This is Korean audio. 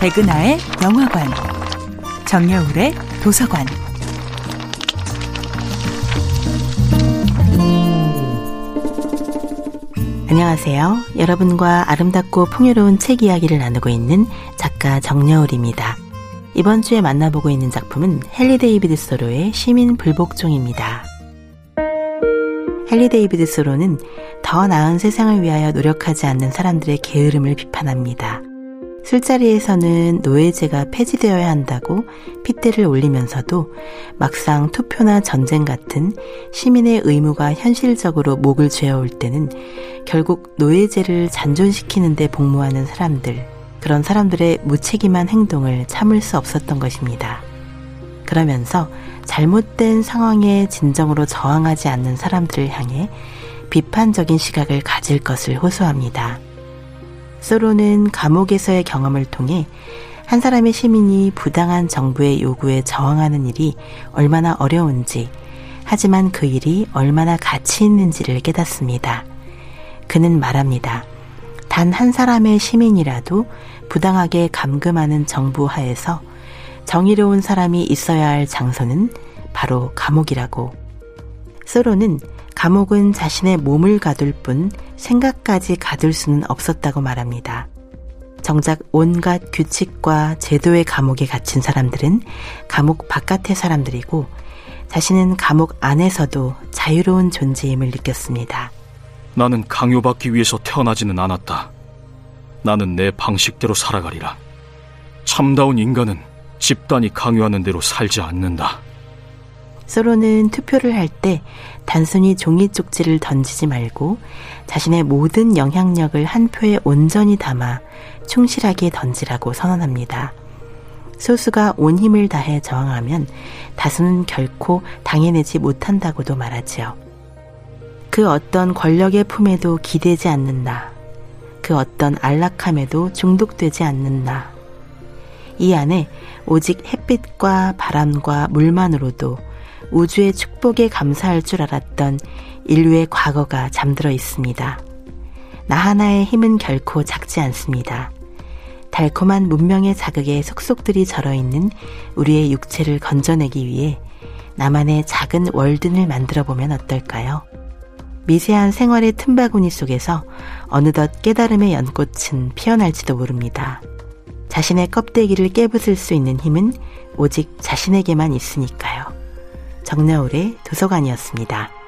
백은하의 영화관, 정여울의 도서관. 안녕하세요. 여러분과 아름답고 풍요로운 책 이야기를 나누고 있는 작가 정여울입니다. 이번 주에 만나보고 있는 작품은 헨리 데이비드 소로의 시민 불복종입니다. 헨리 데이비드 소로는 더 나은 세상을 위하여 노력하지 않는 사람들의 게으름을 비판합니다. 술자리에서는 노예제가 폐지되어야 한다고 핏대를 올리면서도 막상 투표나 전쟁 같은 시민의 의무가 현실적으로 목을 죄어올 때는 결국 노예제를 잔존시키는데 복무하는 사람들, 그런 사람들의 무책임한 행동을 참을 수 없었던 것입니다. 그러면서 잘못된 상황에 진정으로 저항하지 않는 사람들을 향해 비판적인 시각을 가질 것을 호소합니다. 소로는 감옥에서의 경험을 통해 한 사람의 시민이 부당한 정부의 요구에 저항하는 일이 얼마나 어려운지, 하지만 그 일이 얼마나 가치 있는지를 깨닫습니다. 그는 말합니다. 단 한 사람의 시민이라도 부당하게 감금하는 정부 하에서 정의로운 사람이 있어야 할 장소는 바로 감옥이라고. 소로는 감옥은 자신의 몸을 가둘 뿐 생각까지 가둘 수는 없었다고 말합니다. 정작 온갖 규칙과 제도의 감옥에 갇힌 사람들은 감옥 바깥의 사람들이고 자신은 감옥 안에서도 자유로운 존재임을 느꼈습니다. 나는 강요받기 위해서 태어나지는 않았다. 나는 내 방식대로 살아가리라. 참다운 인간은 집단이 강요하는 대로 살지 않는다. 소로는 투표를 할 때 단순히 종이 쪽지를 던지지 말고 자신의 모든 영향력을 한 표에 온전히 담아 충실하게 던지라고 선언합니다. 소수가 온 힘을 다해 저항하면 다수는 결코 당해내지 못한다고도 말하지요. 그 어떤 권력의 품에도 기대지 않는 나, 그 어떤 안락함에도 중독되지 않는 나. 이 안에 오직 햇빛과 바람과 물만으로도 우주의 축복에 감사할 줄 알았던 인류의 과거가 잠들어 있습니다. 나 하나의 힘은 결코 작지 않습니다. 달콤한 문명의 자극에 속속들이 절어 있는 우리의 육체를 건져내기 위해 나만의 작은 월든을 만들어 보면 어떨까요? 미세한 생활의 틈바구니 속에서 어느덧 깨달음의 연꽃은 피어날지도 모릅니다. 자신의 껍데기를 깨부술 수 있는 힘은 오직 자신에게만 있으니까요. 정나울의 도서관이었습니다.